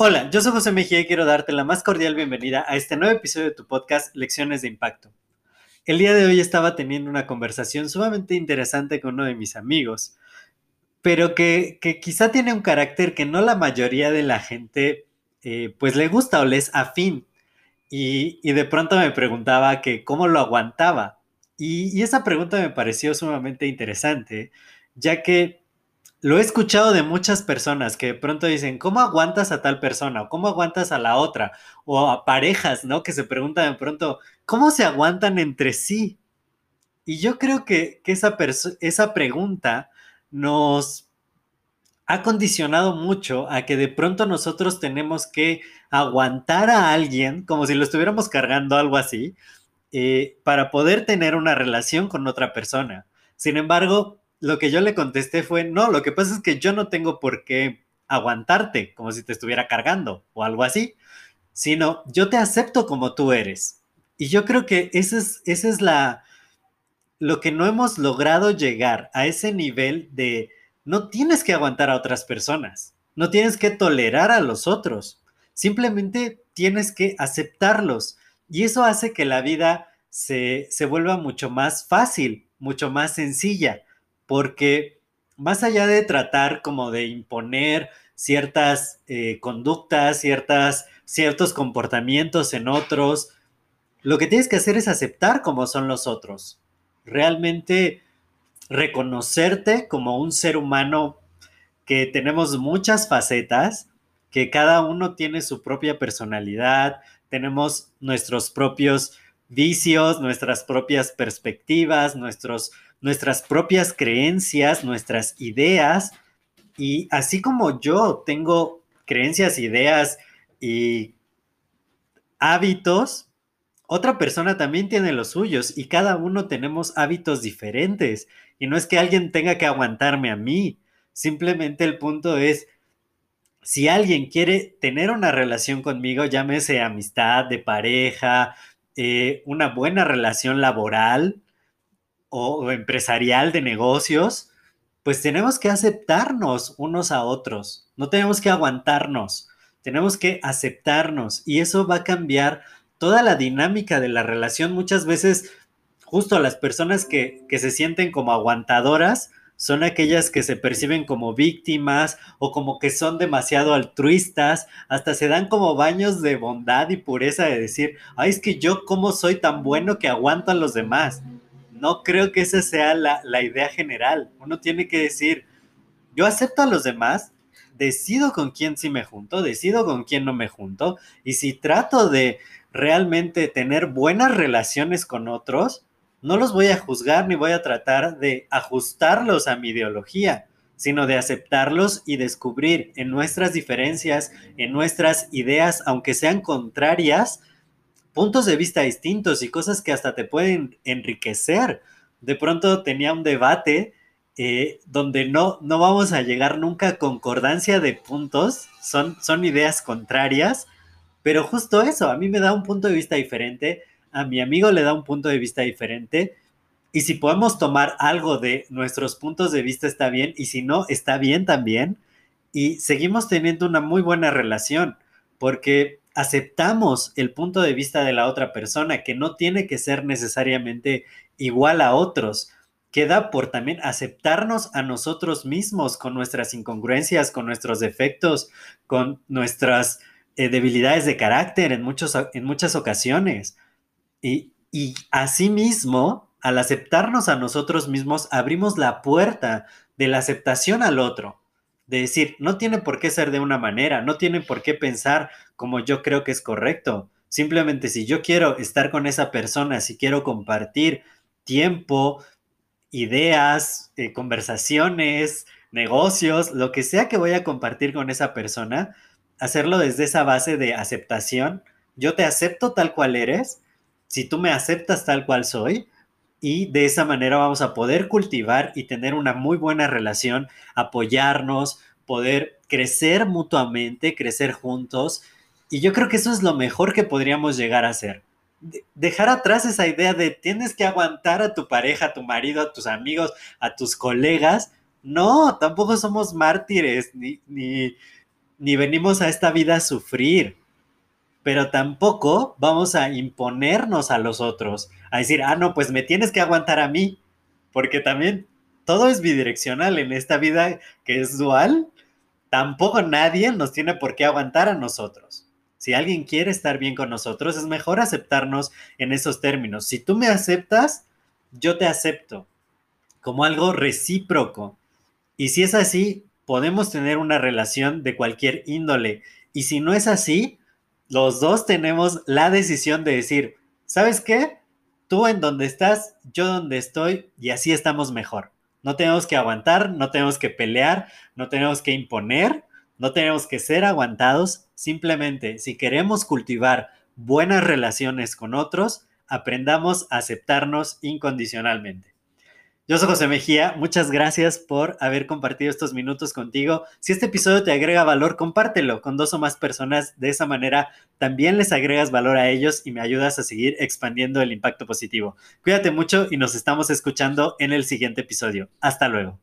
Hola, yo soy José Mejía y quiero darte la más cordial bienvenida a este nuevo episodio de tu podcast Lecciones de Impacto. El día de hoy estaba teniendo una conversación sumamente interesante con uno de mis amigos, pero que, quizá tiene un carácter que no la mayoría de la gente eh, pues le gusta o le es afín. Y, de pronto me preguntaba que cómo lo aguantaba. Y, y esa pregunta me pareció sumamente interesante, ya que lo he escuchado de muchas personas que de pronto dicen, ¿cómo aguantas a tal persona? ¿O cómo aguantas a la otra? O a parejas, ¿no? Que se preguntan de pronto, ¿cómo se aguantan entre sí? Y yo creo que, esa, esa pregunta nos ha condicionado mucho a que de pronto nosotros tenemos que aguantar a alguien como si lo estuviéramos cargando algo así eh, para poder tener una relación con otra persona. Sin embargo, lo que yo le contesté fue, no, lo que pasa es que yo no tengo por qué aguantarte como si te estuviera cargando o algo así, sino yo te acepto como tú eres. Y yo creo que ese es, ese es la, lo que no hemos logrado llegar a ese nivel de no tienes que aguantar a otras personas, no tienes que tolerar a los otros, simplemente tienes que aceptarlos. Y eso hace que la vida se, se vuelva mucho más fácil, mucho más sencilla porque más allá de tratar como de imponer ciertas eh, conductas, ciertas, ciertos comportamientos en otros, lo que tienes que hacer es aceptar como son los otros. Realmente reconocerte como un ser humano que tenemos muchas facetas, que cada uno tiene su propia personalidad, tenemos nuestros propios vicios, nuestras propias perspectivas, nuestros nuestras propias creencias, nuestras ideas. Y así como yo tengo creencias, ideas y hábitos, otra persona también tiene los suyos y cada uno tenemos hábitos diferentes. Y no es que alguien tenga que aguantarme a mí, simplemente el punto es, si alguien quiere tener una relación conmigo, llámese amistad, de pareja, eh, una buena relación laboral, o, empresarial de negocios, pues tenemos que aceptarnos unos a otros, no tenemos que aguantarnos, tenemos que aceptarnos. Y eso va a cambiar toda la dinámica de la relación. Muchas veces, justo las personas que, que se sienten como aguantadoras, son aquellas que se perciben como víctimas o como que son demasiado altruistas, hasta se dan como baños de bondad y pureza de decir, ay, es que yo como soy tan bueno que aguanto a los demás no creo que esa sea la, idea general. Uno tiene que decir, yo acepto a los demás, decido con quién sí me junto, decido con quién no me junto, y si trato de realmente tener buenas relaciones con otros, no los voy a juzgar ni voy a tratar de ajustarlos a mi ideología, sino de aceptarlos y descubrir en nuestras diferencias, en nuestras ideas, aunque sean contrarias, puntos de vista distintos y cosas que hasta te pueden enriquecer. De pronto tenía un debate eh, donde no, no vamos a llegar nunca a concordancia de puntos, son, son ideas contrarias, pero justo eso, a mí me da un punto de vista diferente, a mi amigo le da un punto de vista diferente, y si podemos tomar algo de nuestros puntos de vista está bien, y si no, está bien también, y seguimos teniendo una muy buena relación, porque aceptamos el punto de vista de la otra persona, que no tiene que ser necesariamente igual a otros. Queda por también aceptarnos a nosotros mismos con nuestras incongruencias, con nuestros defectos, con nuestras eh, debilidades de carácter en, muchos, en muchas ocasiones. Y, y asimismo, al aceptarnos a nosotros mismos, abrimos la puerta de la aceptación al otro de decir, no tiene por qué ser de una manera, no tiene por qué pensar como yo creo que es correcto. Simplemente si yo quiero estar con esa persona, si quiero compartir tiempo, ideas, eh, conversaciones, negocios, lo que sea que voy a compartir con esa persona, hacerlo desde esa base de aceptación. Yo te acepto tal cual eres, si tú me aceptas tal cual soy, y de esa manera vamos a poder cultivar y tener una muy buena relación, apoyarnos, poder crecer mutuamente, crecer juntos. Y yo creo que eso es lo mejor que podríamos llegar a hacer. dejar atrás esa idea de tienes que aguantar a tu pareja, a tu marido, a tus amigos, a tus colegas. No, tampoco somos mártires, ni, ni, ni venimos a esta vida a sufrir pero tampoco vamos a imponernos a los otros, a decir, ah, no, pues me tienes que aguantar a mí, porque también todo es bidireccional en esta vida que es dual, tampoco nadie nos tiene por qué aguantar a nosotros. Si alguien quiere estar bien con nosotros, es mejor aceptarnos en esos términos. Si tú me aceptas, yo te acepto como algo recíproco. Y si es así, podemos tener una relación de cualquier índole. Y si no es así, los dos tenemos la decisión de decir, ¿sabes qué? Tú en donde estás, yo donde estoy, y así estamos mejor. No tenemos que aguantar, no tenemos que pelear, no tenemos que imponer, no tenemos que ser aguantados. Simplemente, si queremos cultivar buenas relaciones con otros, aprendamos a aceptarnos incondicionalmente. Yo soy José Mejía, muchas gracias por haber compartido estos minutos contigo. Si este episodio te agrega valor, compártelo con dos o más personas. De esa manera también les agregas valor a ellos y me ayudas a seguir expandiendo el impacto positivo. Cuídate mucho y nos estamos escuchando en el siguiente episodio. Hasta luego.